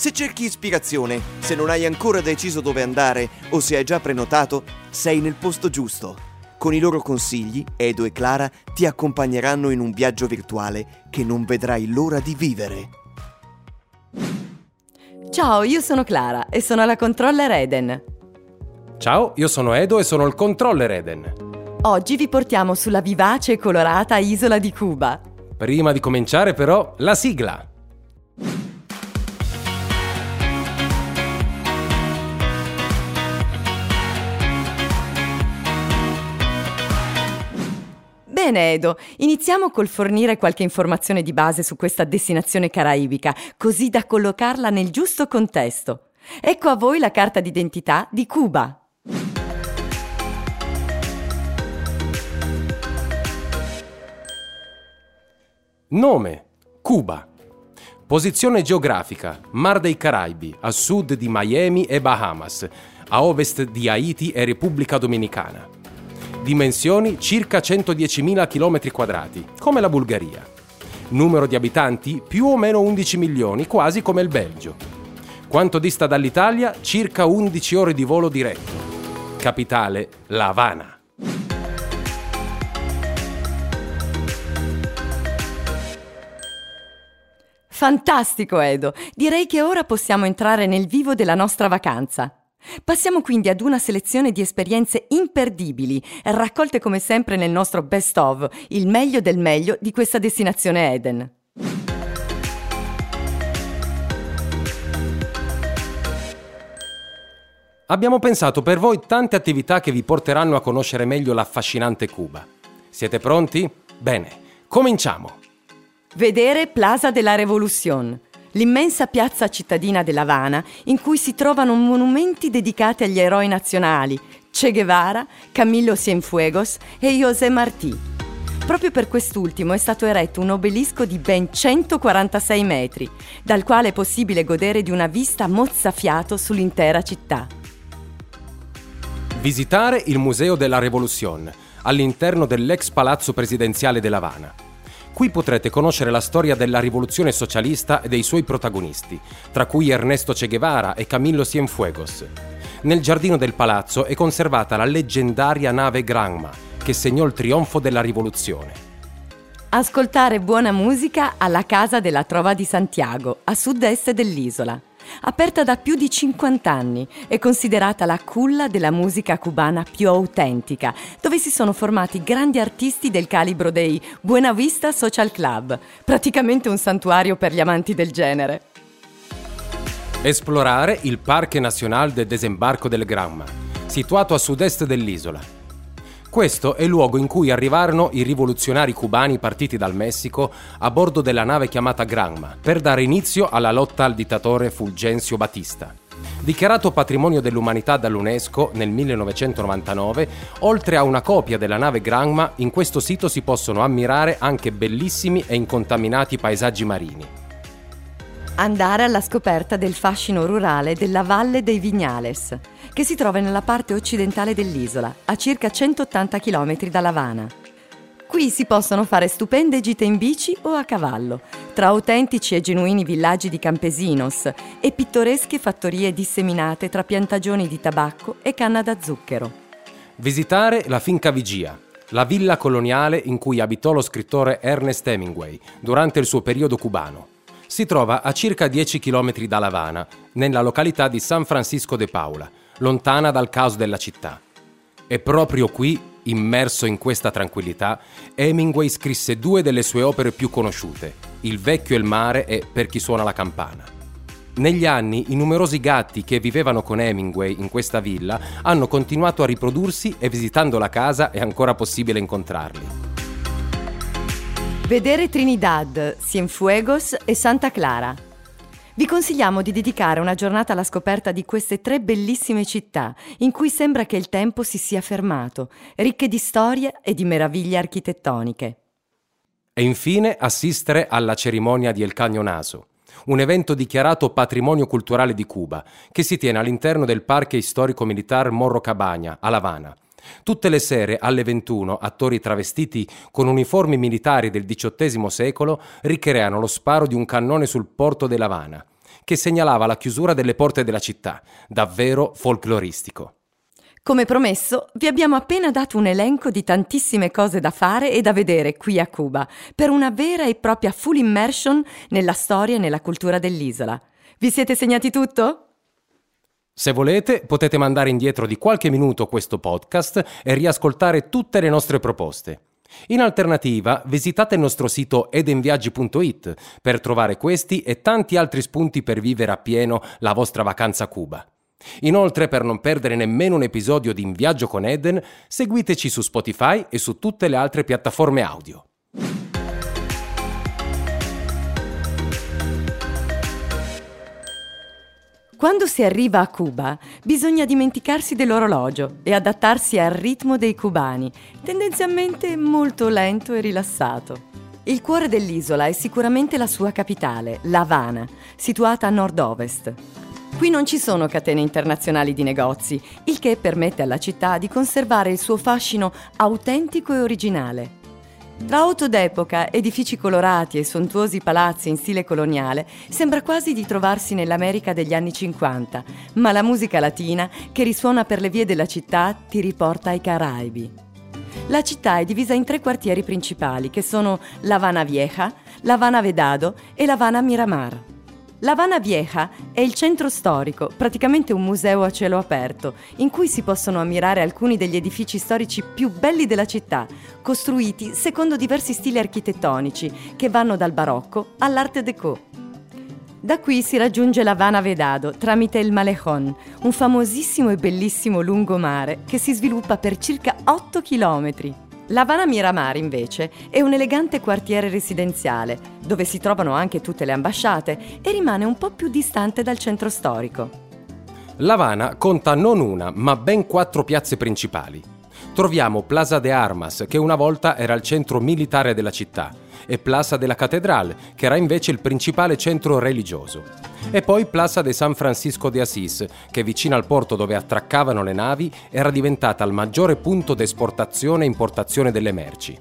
Se cerchi ispirazione, se non hai ancora deciso dove andare o se hai già prenotato, sei nel posto giusto. Con i loro consigli, Edo e Clara ti accompagneranno in un viaggio virtuale che non vedrai l'ora di vivere. Ciao, io sono Clara e sono la controller Eden. Ciao, io sono Edo e sono il controller Eden. Oggi vi portiamo sulla vivace e colorata isola di Cuba. Prima di cominciare però, la sigla. Bene Edo, iniziamo col fornire qualche informazione di base su questa destinazione caraibica, così da collocarla nel giusto contesto. Ecco a voi la carta d'identità di Cuba. Nome: Cuba. Posizione geografica: Mar dei Caraibi, a sud di Miami e Bahamas, a ovest di Haiti e Repubblica Dominicana. Dimensioni circa 110.000 km2, come la Bulgaria. Numero di abitanti più o meno 11 milioni, quasi come il Belgio. Quanto dista dall'Italia? Circa 11 ore di volo diretto. Capitale La Habana. Fantastico Edo, direi che ora possiamo entrare nel vivo della nostra vacanza. Passiamo quindi ad una selezione di esperienze imperdibili, raccolte come sempre nel nostro best of, il meglio del meglio di questa destinazione Eden. Abbiamo pensato per voi tante attività che vi porteranno a conoscere meglio l'affascinante Cuba. Siete pronti? Bene, cominciamo! Vedere Plaza de la Revolución, l'immensa piazza cittadina dell'Havana in cui si trovano monumenti dedicati agli eroi nazionali Che Guevara, Camillo Cienfuegos e José Martí. Proprio per quest'ultimo è stato eretto un obelisco di ben 146 metri, dal quale è possibile godere di una vista mozzafiato sull'intera città. Visitare il Museo della Revolución, all'interno dell'ex palazzo presidenziale dell'Havana. Qui potrete conoscere la storia della rivoluzione socialista e dei suoi protagonisti, tra cui Ernesto Che Guevara e Camillo Cienfuegos. Nel giardino del palazzo è conservata la leggendaria nave Granma, che segnò il trionfo della rivoluzione. Ascoltare buona musica alla Casa della Trova di Santiago, a sud-est dell'isola. Aperta da più di 50 anni, è considerata la culla della musica cubana più autentica, dove si sono formati grandi artisti del calibro dei Buena Vista Social Club, praticamente un santuario per gli amanti del genere. Esplorare il Parque Nacional del Desembarco del Granma, situato a sud-est dell'isola. Questo è il luogo in cui arrivarono i rivoluzionari cubani partiti dal Messico a bordo della nave chiamata Granma per dare inizio alla lotta al dittatore Fulgencio Batista. Dichiarato patrimonio dell'umanità dall'UNESCO nel 1999, oltre a una copia della nave Granma, in questo sito si possono ammirare anche bellissimi e incontaminati paesaggi marini. Andare alla scoperta del fascino rurale della Valle dei Vignales, che si trova nella parte occidentale dell'isola, a circa 180 km da Lavana. Qui si possono fare stupende gite in bici o a cavallo, tra autentici e genuini villaggi di campesinos e pittoresche fattorie disseminate tra piantagioni di tabacco e canna da zucchero. Visitare la Finca Vigia, la villa coloniale in cui abitò lo scrittore Ernest Hemingway durante il suo periodo cubano. Si trova a circa 10 km da Lavana, nella località di San Francisco de Paula, lontana dal caos della città. E proprio qui, immerso in questa tranquillità, Hemingway scrisse due delle sue opere più conosciute, Il vecchio e il mare e Per chi suona la campana. Negli anni i numerosi gatti che vivevano con Hemingway in questa villa hanno continuato a riprodursi e visitando la casa è ancora possibile incontrarli. Vedere Trinidad, Cienfuegos e Santa Clara. Vi consigliamo di dedicare una giornata alla scoperta di queste tre bellissime città, in cui sembra che il tempo si sia fermato, ricche di storie e di meraviglie architettoniche. E infine assistere alla cerimonia di El Cañonazo, un evento dichiarato patrimonio culturale di Cuba, che si tiene all'interno del Parque Storico Militar Morro Cabana, a La Habana. Tutte le sere, alle 21, attori travestiti con uniformi militari del XVIII secolo ricreano lo sparo di un cannone sul porto della Habana, che segnalava la chiusura delle porte della città, davvero folcloristico. Come promesso, vi abbiamo appena dato un elenco di tantissime cose da fare e da vedere qui a Cuba, per una vera e propria full immersion nella storia e nella cultura dell'isola. Vi siete segnati tutto? Se volete, potete mandare indietro di qualche minuto questo podcast e riascoltare tutte le nostre proposte. In alternativa, visitate il nostro sito edenviaggi.it per trovare questi e tanti altri spunti per vivere appieno la vostra vacanza a Cuba. Inoltre, per non perdere nemmeno un episodio di In Viaggio con Eden, seguiteci su Spotify e su tutte le altre piattaforme audio. Quando si arriva a Cuba bisogna dimenticarsi dell'orologio e adattarsi al ritmo dei cubani, tendenzialmente molto lento e rilassato. Il cuore dell'isola è sicuramente la sua capitale, La Habana, situata a nord-ovest. Qui non ci sono catene internazionali di negozi, il che permette alla città di conservare il suo fascino autentico e originale. Tra auto d'epoca, edifici colorati e sontuosi palazzi in stile coloniale, sembra quasi di trovarsi nell'America degli anni 50, ma la musica latina che risuona per le vie della città ti riporta ai Caraibi. La città è divisa in tre quartieri principali che sono La Habana Vieja, La Habana Vedado e La Habana Miramar. La Habana Vieja è il centro storico, praticamente un museo a cielo aperto, in cui si possono ammirare alcuni degli edifici storici più belli della città, costruiti secondo diversi stili architettonici che vanno dal barocco all'arte déco. Da qui si raggiunge la Habana Vedado tramite il Malecón, un famosissimo e bellissimo lungomare che si sviluppa per circa 8 chilometri. La Habana Miramar, invece, è un elegante quartiere residenziale, dove si trovano anche tutte le ambasciate e rimane un po' più distante dal centro storico. La Habana conta non una, ma ben quattro piazze principali. Troviamo Plaza de Armas, che una volta era il centro militare della città, e Plaza de la Catedral, che era invece il principale centro religioso. E poi Plaza de San Francisco de Assis, che vicino al porto dove attraccavano le navi era diventata il maggiore punto d'esportazione e importazione delle merci.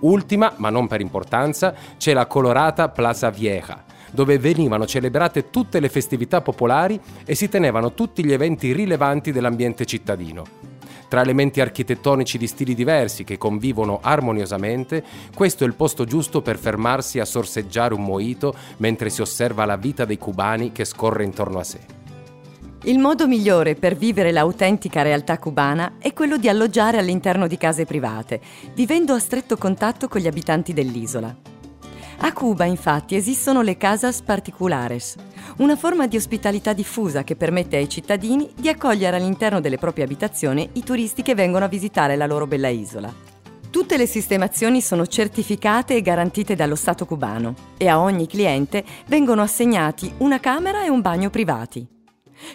Ultima, ma non per importanza, c'è la colorata Plaza Vieja, dove venivano celebrate tutte le festività popolari e si tenevano tutti gli eventi rilevanti dell'ambiente cittadino. Tra elementi architettonici di stili diversi che convivono armoniosamente, questo è il posto giusto per fermarsi a sorseggiare un moito mentre si osserva la vita dei cubani che scorre intorno a sé. Il modo migliore per vivere l'autentica realtà cubana è quello di alloggiare all'interno di case private, vivendo a stretto contatto con gli abitanti dell'isola. A Cuba, infatti, esistono le casas particulares, una forma di ospitalità diffusa che permette ai cittadini di accogliere all'interno delle proprie abitazioni i turisti che vengono a visitare la loro bella isola. Tutte le sistemazioni sono certificate e garantite dallo Stato cubano e a ogni cliente vengono assegnati una camera e un bagno privati.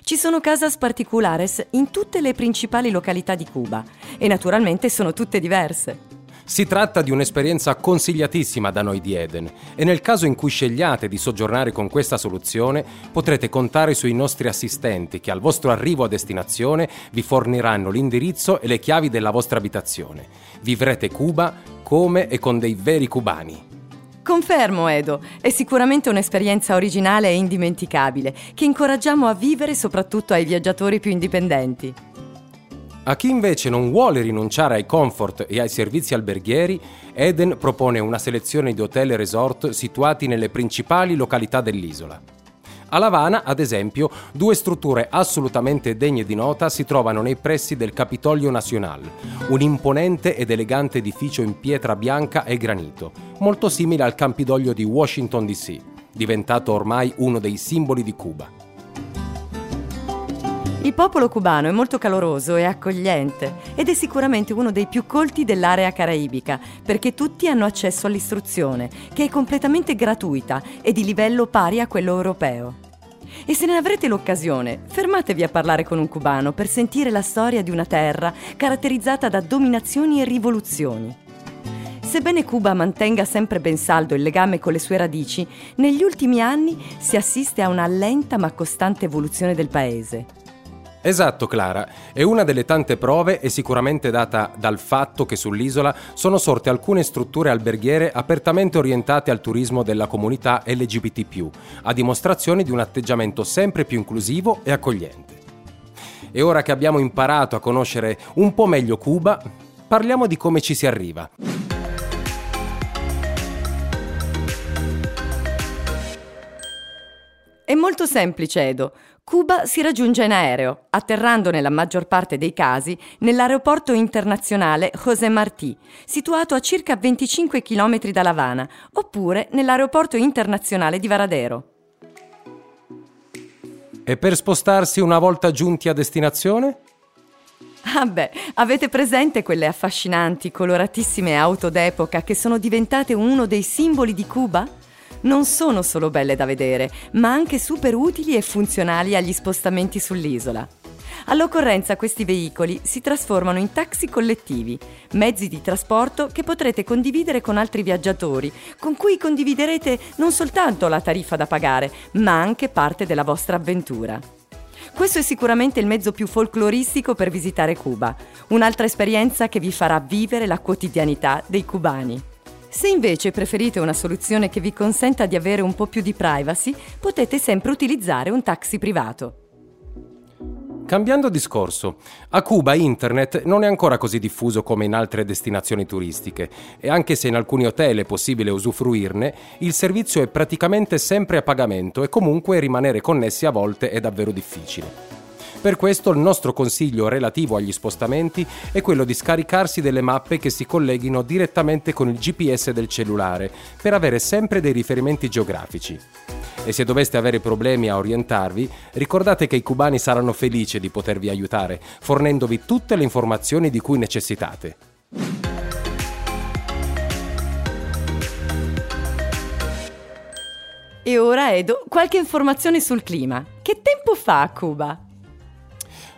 Ci sono casas particulares in tutte le principali località di Cuba e naturalmente sono tutte diverse. Si tratta di un'esperienza consigliatissima da noi di Eden e nel caso in cui scegliate di soggiornare con questa soluzione potrete contare sui nostri assistenti che al vostro arrivo a destinazione vi forniranno l'indirizzo e le chiavi della vostra abitazione. Vivrete Cuba come e con dei veri cubani. Confermo, Edo, è sicuramente un'esperienza originale e indimenticabile che incoraggiamo a vivere soprattutto ai viaggiatori più indipendenti. A chi invece non vuole rinunciare ai comfort e ai servizi alberghieri, Eden propone una selezione di hotel e resort situati nelle principali località dell'isola. A Lavana, ad esempio, due strutture assolutamente degne di nota si trovano nei pressi del Capitolio Nacional, un imponente ed elegante edificio in pietra bianca e granito, molto simile al Campidoglio di Washington DC, diventato ormai uno dei simboli di Cuba. Il popolo cubano è molto caloroso e accogliente ed è sicuramente uno dei più colti dell'area caraibica perché tutti hanno accesso all'istruzione, che è completamente gratuita e di livello pari a quello europeo. E se ne avrete l'occasione, fermatevi a parlare con un cubano per sentire la storia di una terra caratterizzata da dominazioni e rivoluzioni. Sebbene Cuba mantenga sempre ben saldo il legame con le sue radici, negli ultimi anni si assiste a una lenta ma costante evoluzione del paese. Esatto Clara, e una delle tante prove è sicuramente data dal fatto che sull'isola sono sorte alcune strutture alberghiere apertamente orientate al turismo della comunità LGBT, a dimostrazione di un atteggiamento sempre più inclusivo e accogliente. E ora che abbiamo imparato a conoscere un po' meglio Cuba, parliamo di come ci si arriva. È molto semplice, Edo. Cuba si raggiunge in aereo, atterrando nella maggior parte dei casi nell'aeroporto internazionale José Martí, situato a circa 25 km da La Habana, oppure nell'aeroporto internazionale di Varadero. E per spostarsi una volta giunti a destinazione? Ah beh, avete presente quelle affascinanti, coloratissime auto d'epoca che sono diventate uno dei simboli di Cuba? Non sono solo belle da vedere, ma anche super utili e funzionali agli spostamenti sull'isola. All'occorrenza questi veicoli si trasformano in taxi collettivi, mezzi di trasporto che potrete condividere con altri viaggiatori, con cui condividerete non soltanto la tariffa da pagare, ma anche parte della vostra avventura. Questo è sicuramente il mezzo più folcloristico per visitare Cuba, un'altra esperienza che vi farà vivere la quotidianità dei cubani. Se invece preferite una soluzione che vi consenta di avere un po' più di privacy, potete sempre utilizzare un taxi privato. Cambiando discorso, a Cuba internet non è ancora così diffuso come in altre destinazioni turistiche e anche se in alcuni hotel è possibile usufruirne, il servizio è praticamente sempre a pagamento e comunque rimanere connessi a volte è davvero difficile. Per questo il nostro consiglio relativo agli spostamenti è quello di scaricarsi delle mappe che si colleghino direttamente con il GPS del cellulare per avere sempre dei riferimenti geografici. E se doveste avere problemi a orientarvi, ricordate che i cubani saranno felici di potervi aiutare, fornendovi tutte le informazioni di cui necessitate. E ora Edo, qualche informazione sul clima. Che tempo fa a Cuba?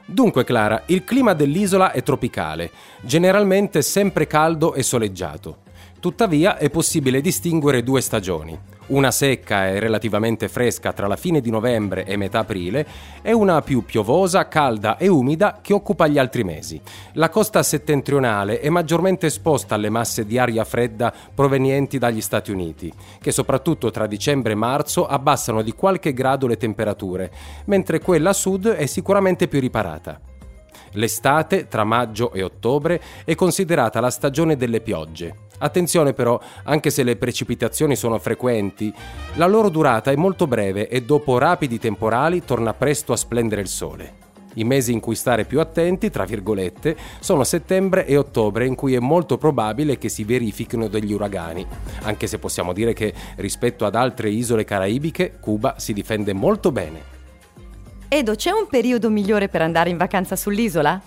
Dunque Clara, il clima dell'isola è tropicale, generalmente sempre caldo e soleggiato. Tuttavia è possibile distinguere due stagioni, una secca e relativamente fresca tra la fine di novembre e metà aprile e una più piovosa, calda e umida che occupa gli altri mesi. La costa settentrionale è maggiormente esposta alle masse di aria fredda provenienti dagli Stati Uniti, che soprattutto tra dicembre e marzo abbassano di qualche grado le temperature, mentre quella sud è sicuramente più riparata. L'estate, tra maggio e ottobre, è considerata la stagione delle piogge. Attenzione però, anche se le precipitazioni sono frequenti, la loro durata è molto breve e dopo rapidi temporali torna presto a splendere il sole. I mesi in cui stare più attenti, tra virgolette, sono settembre e ottobre in cui è molto probabile che si verifichino degli uragani, anche se possiamo dire che rispetto ad altre isole caraibiche Cuba si difende molto bene. Edo, c'è un periodo migliore per andare in vacanza sull'isola?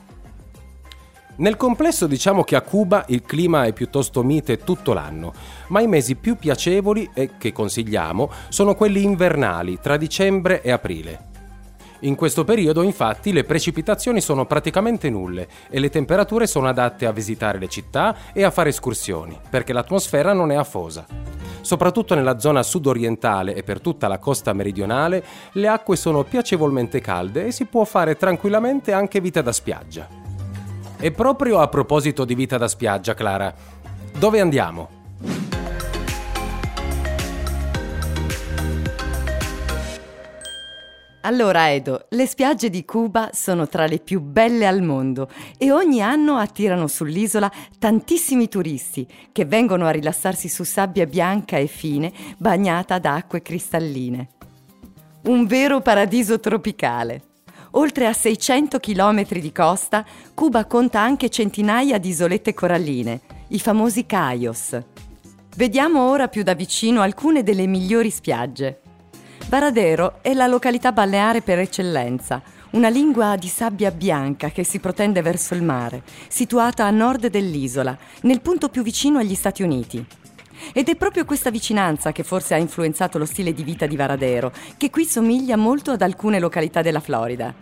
Nel complesso diciamo che a Cuba il clima è piuttosto mite tutto l'anno, ma i mesi più piacevoli e che consigliamo sono quelli invernali tra dicembre e aprile. In questo periodo infatti le precipitazioni sono praticamente nulle e le temperature sono adatte a visitare le città e a fare escursioni, perché l'atmosfera non è afosa. Soprattutto nella zona sudorientale e per tutta la costa meridionale le acque sono piacevolmente calde e si può fare tranquillamente anche vita da spiaggia. E proprio a proposito di vita da spiaggia, Clara, dove andiamo? Allora Edo, le spiagge di Cuba sono tra le più belle al mondo e ogni anno attirano sull'isola tantissimi turisti che vengono a rilassarsi su sabbia bianca e fine bagnata da acque cristalline. Un vero paradiso tropicale. Oltre a 600 km di costa, Cuba conta anche centinaia di isolette coralline, i famosi Cayos. Vediamo ora più da vicino alcune delle migliori spiagge. Varadero è la località balneare per eccellenza, una lingua di sabbia bianca che si protende verso il mare, situata a nord dell'isola, nel punto più vicino agli Stati Uniti. Ed è proprio questa vicinanza che forse ha influenzato lo stile di vita di Varadero, che qui somiglia molto ad alcune località della Florida.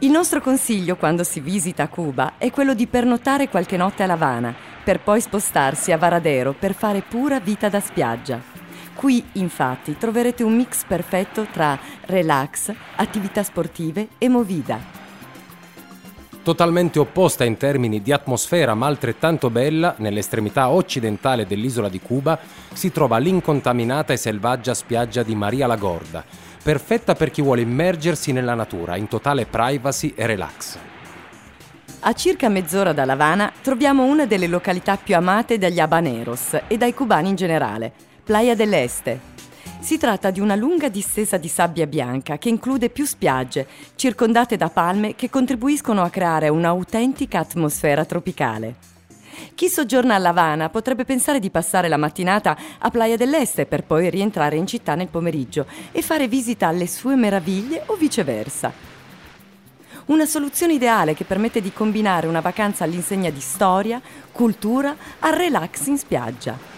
Il nostro consiglio quando si visita Cuba è quello di pernottare qualche notte a La Habana, per poi spostarsi a Varadero per fare pura vita da spiaggia. Qui infatti troverete un mix perfetto tra relax, attività sportive e movida. Totalmente opposta in termini di atmosfera ma altrettanto bella, nell'estremità occidentale dell'isola di Cuba si trova l'incontaminata e selvaggia spiaggia di Maria la Gorda, perfetta per chi vuole immergersi nella natura in totale privacy e relax. A circa mezz'ora da La Habana troviamo una delle località più amate dagli habaneros e dai cubani in generale, Playa del Este. Si tratta di una lunga distesa di sabbia bianca che include più spiagge, circondate da palme che contribuiscono a creare un'autentica atmosfera tropicale. Chi soggiorna a Lavana potrebbe pensare di passare la mattinata a Playa dell'Este per poi rientrare in città nel pomeriggio e fare visita alle sue meraviglie o viceversa. Una soluzione ideale che permette di combinare una vacanza all'insegna di storia, cultura, al relax in spiaggia.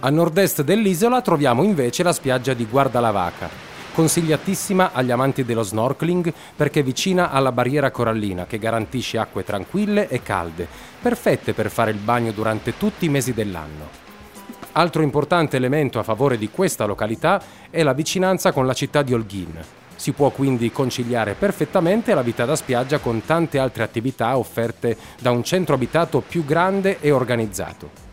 A nord-est dell'isola troviamo invece la spiaggia di Guardalavaca, consigliatissima agli amanti dello snorkeling perché vicina alla barriera corallina che garantisce acque tranquille e calde, perfette per fare il bagno durante tutti i mesi dell'anno. Altro importante elemento a favore di questa località è la vicinanza con la città di Holguin. Si può quindi conciliare perfettamente la vita da spiaggia con tante altre attività offerte da un centro abitato più grande e organizzato.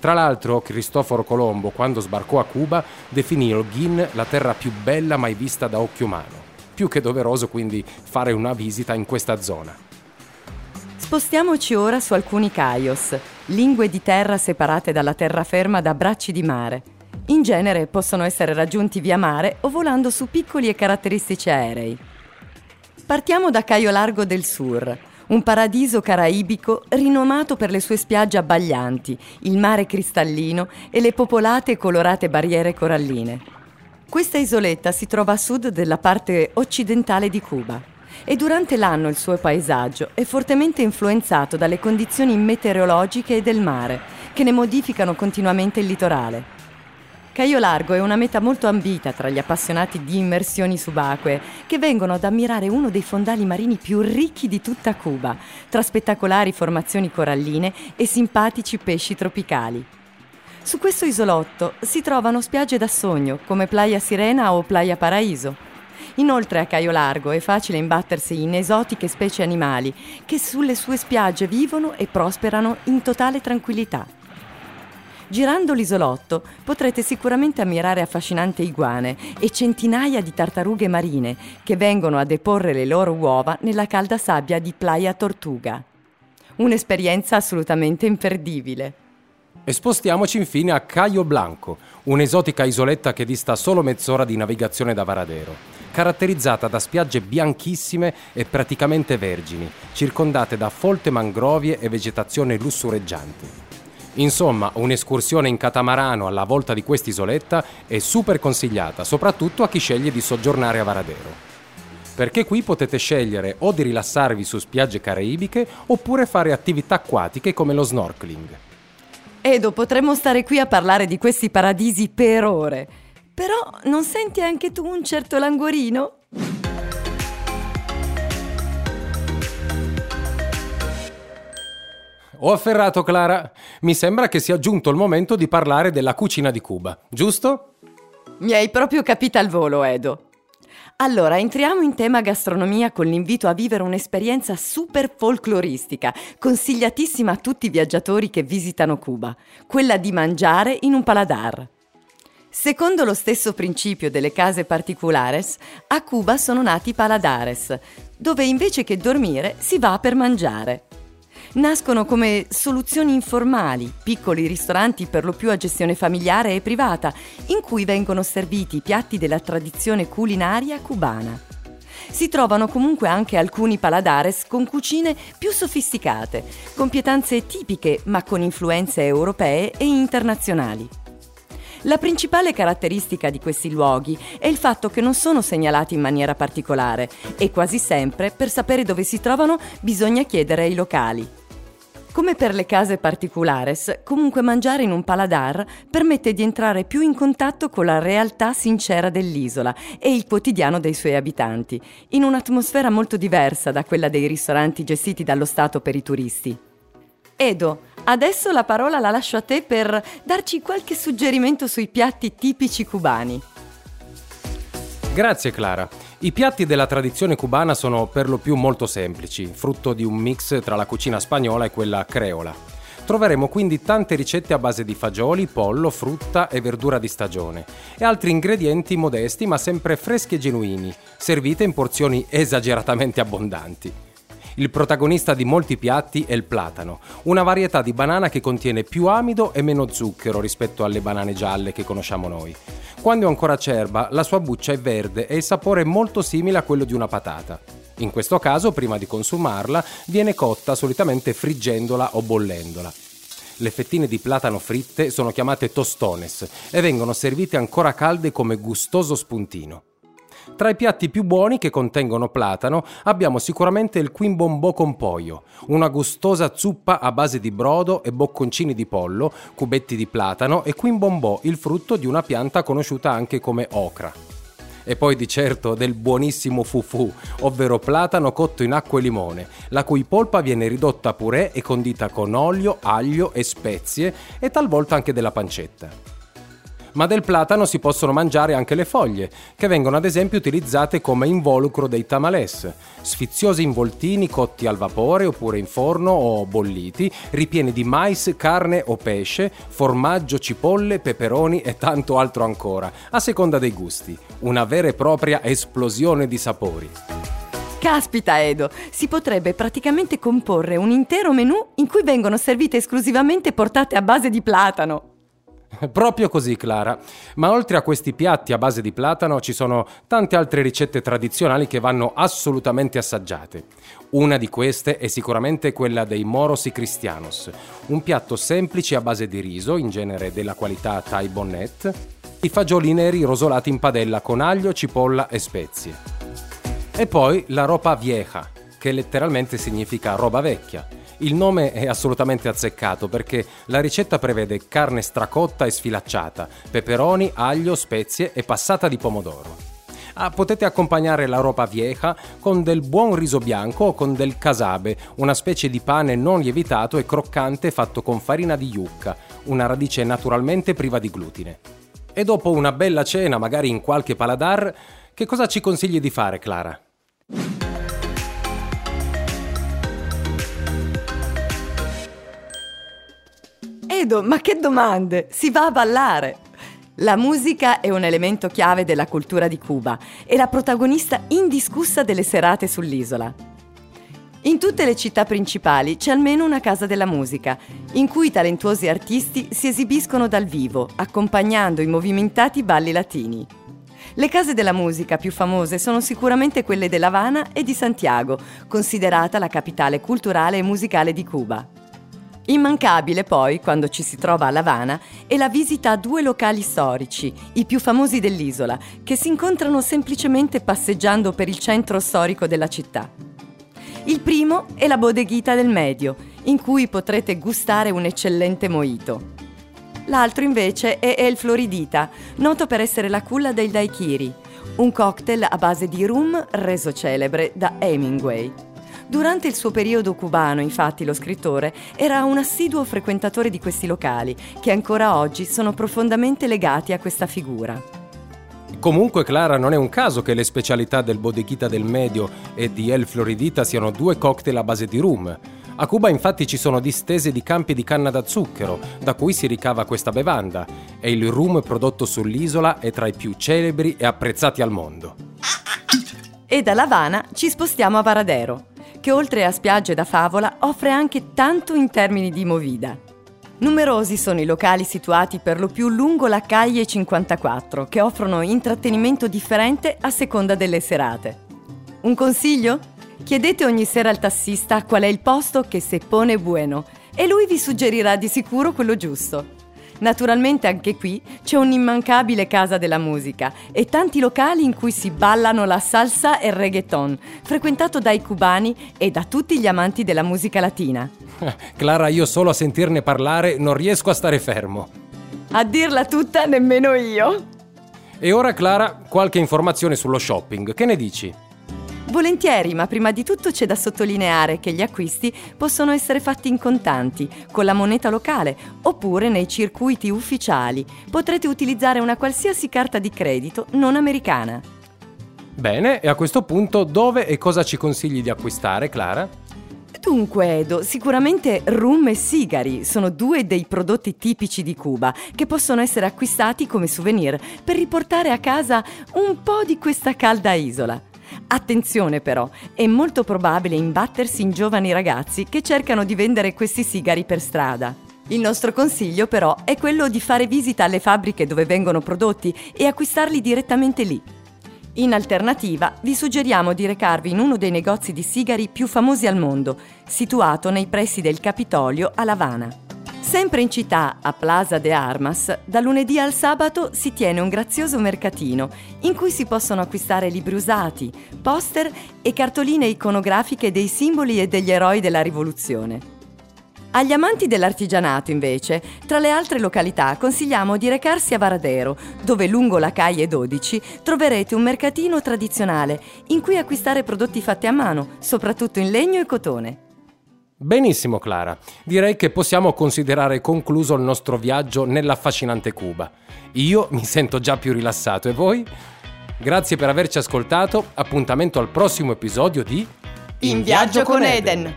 Tra l'altro, Cristoforo Colombo, quando sbarcò a Cuba, definì Holguin la terra più bella mai vista da occhio umano. Più che doveroso quindi fare una visita in questa zona. Spostiamoci ora su alcuni caios, lingue di terra separate dalla terraferma da bracci di mare. In genere possono essere raggiunti via mare o volando su piccoli e caratteristici aerei. Partiamo da Caio Largo del Sur, un paradiso caraibico rinomato per le sue spiagge abbaglianti, il mare cristallino e le popolate e colorate barriere coralline. Questa isoletta si trova a sud della parte occidentale di Cuba e durante l'anno il suo paesaggio è fortemente influenzato dalle condizioni meteorologiche del mare, che ne modificano continuamente il litorale. Caio Largo è una meta molto ambita tra gli appassionati di immersioni subacquee che vengono ad ammirare uno dei fondali marini più ricchi di tutta Cuba, tra spettacolari formazioni coralline e simpatici pesci tropicali. Su questo isolotto si trovano spiagge da sogno come Playa Sirena o Playa Paraíso. Inoltre a Caio Largo è facile imbattersi in esotiche specie animali che sulle sue spiagge vivono e prosperano in totale tranquillità. Girando l'isolotto potrete sicuramente ammirare affascinanti iguane e centinaia di tartarughe marine che vengono a deporre le loro uova nella calda sabbia di Playa Tortuga. Un'esperienza assolutamente imperdibile. E spostiamoci infine a Caio Blanco, un'esotica isoletta che dista solo mezz'ora di navigazione da Varadero, caratterizzata da spiagge bianchissime e praticamente vergini, circondate da folte mangrovie e vegetazione lussureggianti. Insomma, un'escursione in catamarano alla volta di quest'isoletta è super consigliata, soprattutto a chi sceglie di soggiornare a Varadero. Perché qui potete scegliere o di rilassarvi su spiagge caraibiche oppure fare attività acquatiche come lo snorkeling. Edo, potremmo stare qui a parlare di questi paradisi per ore. Però non senti anche tu un certo languorino? Ho afferrato, Clara. Mi sembra che sia giunto il momento di parlare della cucina di Cuba, giusto? Mi hai proprio capita al volo, Edo. Allora, entriamo in tema gastronomia con l'invito a vivere un'esperienza super folcloristica, consigliatissima a tutti i viaggiatori che visitano Cuba, quella di mangiare in un paladar. Secondo lo stesso principio delle case particulares, a Cuba sono nati paladares, dove invece che dormire si va per mangiare nascono come soluzioni informali, piccoli ristoranti per lo più a gestione familiare e privata, in cui vengono serviti piatti della tradizione culinaria cubana. Si trovano comunque anche alcuni paladares con cucine più sofisticate, con pietanze tipiche ma con influenze europee e internazionali. La principale caratteristica di questi luoghi è il fatto che non sono segnalati in maniera particolare e quasi sempre per sapere dove si trovano bisogna chiedere ai locali. Come per le case particulares, comunque mangiare in un paladar permette di entrare più in contatto con la realtà sincera dell'isola e il quotidiano dei suoi abitanti, in un'atmosfera molto diversa da quella dei ristoranti gestiti dallo Stato per i turisti. Edo, adesso la parola la lascio a te per darci qualche suggerimento sui piatti tipici cubani. Grazie Clara. I piatti della tradizione cubana sono per lo più molto semplici, frutto di un mix tra la cucina spagnola e quella creola. Troveremo quindi tante ricette a base di fagioli, pollo, frutta e verdura di stagione e altri ingredienti modesti ma sempre freschi e genuini, servite in porzioni esageratamente abbondanti. Il protagonista di molti piatti è il platano, una varietà di banana che contiene più amido e meno zucchero rispetto alle banane gialle che conosciamo noi. Quando è ancora acerba, la sua buccia è verde e il sapore è molto simile a quello di una patata. In questo caso, prima di consumarla, viene cotta solitamente friggendola o bollendola. Le fettine di platano fritte sono chiamate tostones e vengono servite ancora calde come gustoso spuntino. Tra i piatti più buoni che contengono platano abbiamo sicuramente il quimbombò con poio, una gustosa zuppa a base di brodo e bocconcini di pollo, cubetti di platano e quimbombò, il frutto di una pianta conosciuta anche come ocra. E poi di certo del buonissimo fufu, ovvero platano cotto in acqua e limone, la cui polpa viene ridotta a purè e condita con olio, aglio e spezie e talvolta anche della pancetta ma del platano si possono mangiare anche le foglie, che vengono ad esempio utilizzate come involucro dei tamales, sfiziosi involtini cotti al vapore oppure in forno o bolliti, ripieni di mais, carne o pesce, formaggio, cipolle, peperoni e tanto altro ancora, a seconda dei gusti. Una vera e propria esplosione di sapori. Caspita Edo, si potrebbe praticamente comporre un intero menù in cui vengono servite esclusivamente portate a base di platano. Proprio così, Clara. Ma oltre a questi piatti a base di platano ci sono tante altre ricette tradizionali che vanno assolutamente assaggiate. Una di queste è sicuramente quella dei moros y cristianos, un piatto semplice a base di riso, in genere della qualità Thai bonnet, i fagioli neri rosolati in padella con aglio, cipolla e spezie. E poi la ropa vieja, che letteralmente significa roba vecchia il nome è assolutamente azzeccato perché la ricetta prevede carne stracotta e sfilacciata, peperoni, aglio, spezie e passata di pomodoro. Ah, potete accompagnare la roba vieja con del buon riso bianco o con del casabe, una specie di pane non lievitato e croccante fatto con farina di yucca, una radice naturalmente priva di glutine. E dopo una bella cena, magari in qualche paladar, che cosa ci consigli di fare, Clara? Edo, ma che domande! Si va a ballare! La musica è un elemento chiave della cultura di Cuba e la protagonista indiscussa delle serate sull'isola. In tutte le città principali c'è almeno una casa della musica, in cui talentuosi artisti si esibiscono dal vivo, accompagnando i movimentati balli latini. Le case della musica più famose sono sicuramente quelle della Habana e di Santiago, considerata la capitale culturale e musicale di Cuba. Immancabile poi, quando ci si trova a Lavana, è la visita a due locali storici, i più famosi dell'isola, che si incontrano semplicemente passeggiando per il centro storico della città. Il primo è la Bodeghita del Medio, in cui potrete gustare un eccellente mojito. L'altro invece è El Floridita, noto per essere la culla del daiquiri, un cocktail a base di rum reso celebre da Hemingway. Durante il suo periodo cubano, infatti, lo scrittore era un assiduo frequentatore di questi locali, che ancora oggi sono profondamente legati a questa figura. Comunque, Clara, non è un caso che le specialità del Bodeghita del Medio e di El Floridita siano due cocktail a base di rum. A Cuba infatti ci sono distese di campi di canna da zucchero, da cui si ricava questa bevanda, e il rum prodotto sull'isola è tra i più celebri e apprezzati al mondo. E da La Habana ci spostiamo a Varadero che oltre a spiagge da favola offre anche tanto in termini di movida. Numerosi sono i locali situati per lo più lungo la Caglie 54 che offrono intrattenimento differente a seconda delle serate. Un consiglio? Chiedete ogni sera al tassista qual è il posto che se pone bueno e lui vi suggerirà di sicuro quello giusto. Naturalmente anche qui c'è un'immancabile casa della musica e tanti locali in cui si ballano la salsa e il reggaeton, frequentato dai cubani e da tutti gli amanti della musica latina. Clara, io solo a sentirne parlare non riesco a stare fermo. A dirla tutta nemmeno io. E ora, Clara, qualche informazione sullo shopping. Che ne dici? Volentieri, ma prima di tutto c'è da sottolineare che gli acquisti possono essere fatti in contanti, con la moneta locale, oppure nei circuiti ufficiali. Potrete utilizzare una qualsiasi carta di credito non americana. Bene, e a questo punto dove e cosa ci consigli di acquistare, Clara? Dunque, Edo, sicuramente rum e sigari sono due dei prodotti tipici di Cuba che possono essere acquistati come souvenir per riportare a casa un po' di questa calda isola. Attenzione però, è molto probabile imbattersi in giovani ragazzi che cercano di vendere questi sigari per strada. Il nostro consiglio però è quello di fare visita alle fabbriche dove vengono prodotti e acquistarli direttamente lì. In alternativa, vi suggeriamo di recarvi in uno dei negozi di sigari più famosi al mondo, situato nei pressi del Capitolio a La Habana. Sempre in città, a Plaza de Armas, da lunedì al sabato si tiene un grazioso mercatino in cui si possono acquistare libri usati, poster e cartoline iconografiche dei simboli e degli eroi della rivoluzione. Agli amanti dell'artigianato, invece, tra le altre località consigliamo di recarsi a Varadero, dove lungo la Caie 12 troverete un mercatino tradizionale in cui acquistare prodotti fatti a mano, soprattutto in legno e cotone. Benissimo Clara, direi che possiamo considerare concluso il nostro viaggio nell'affascinante Cuba. Io mi sento già più rilassato e voi? Grazie per averci ascoltato, appuntamento al prossimo episodio di In viaggio con Eden.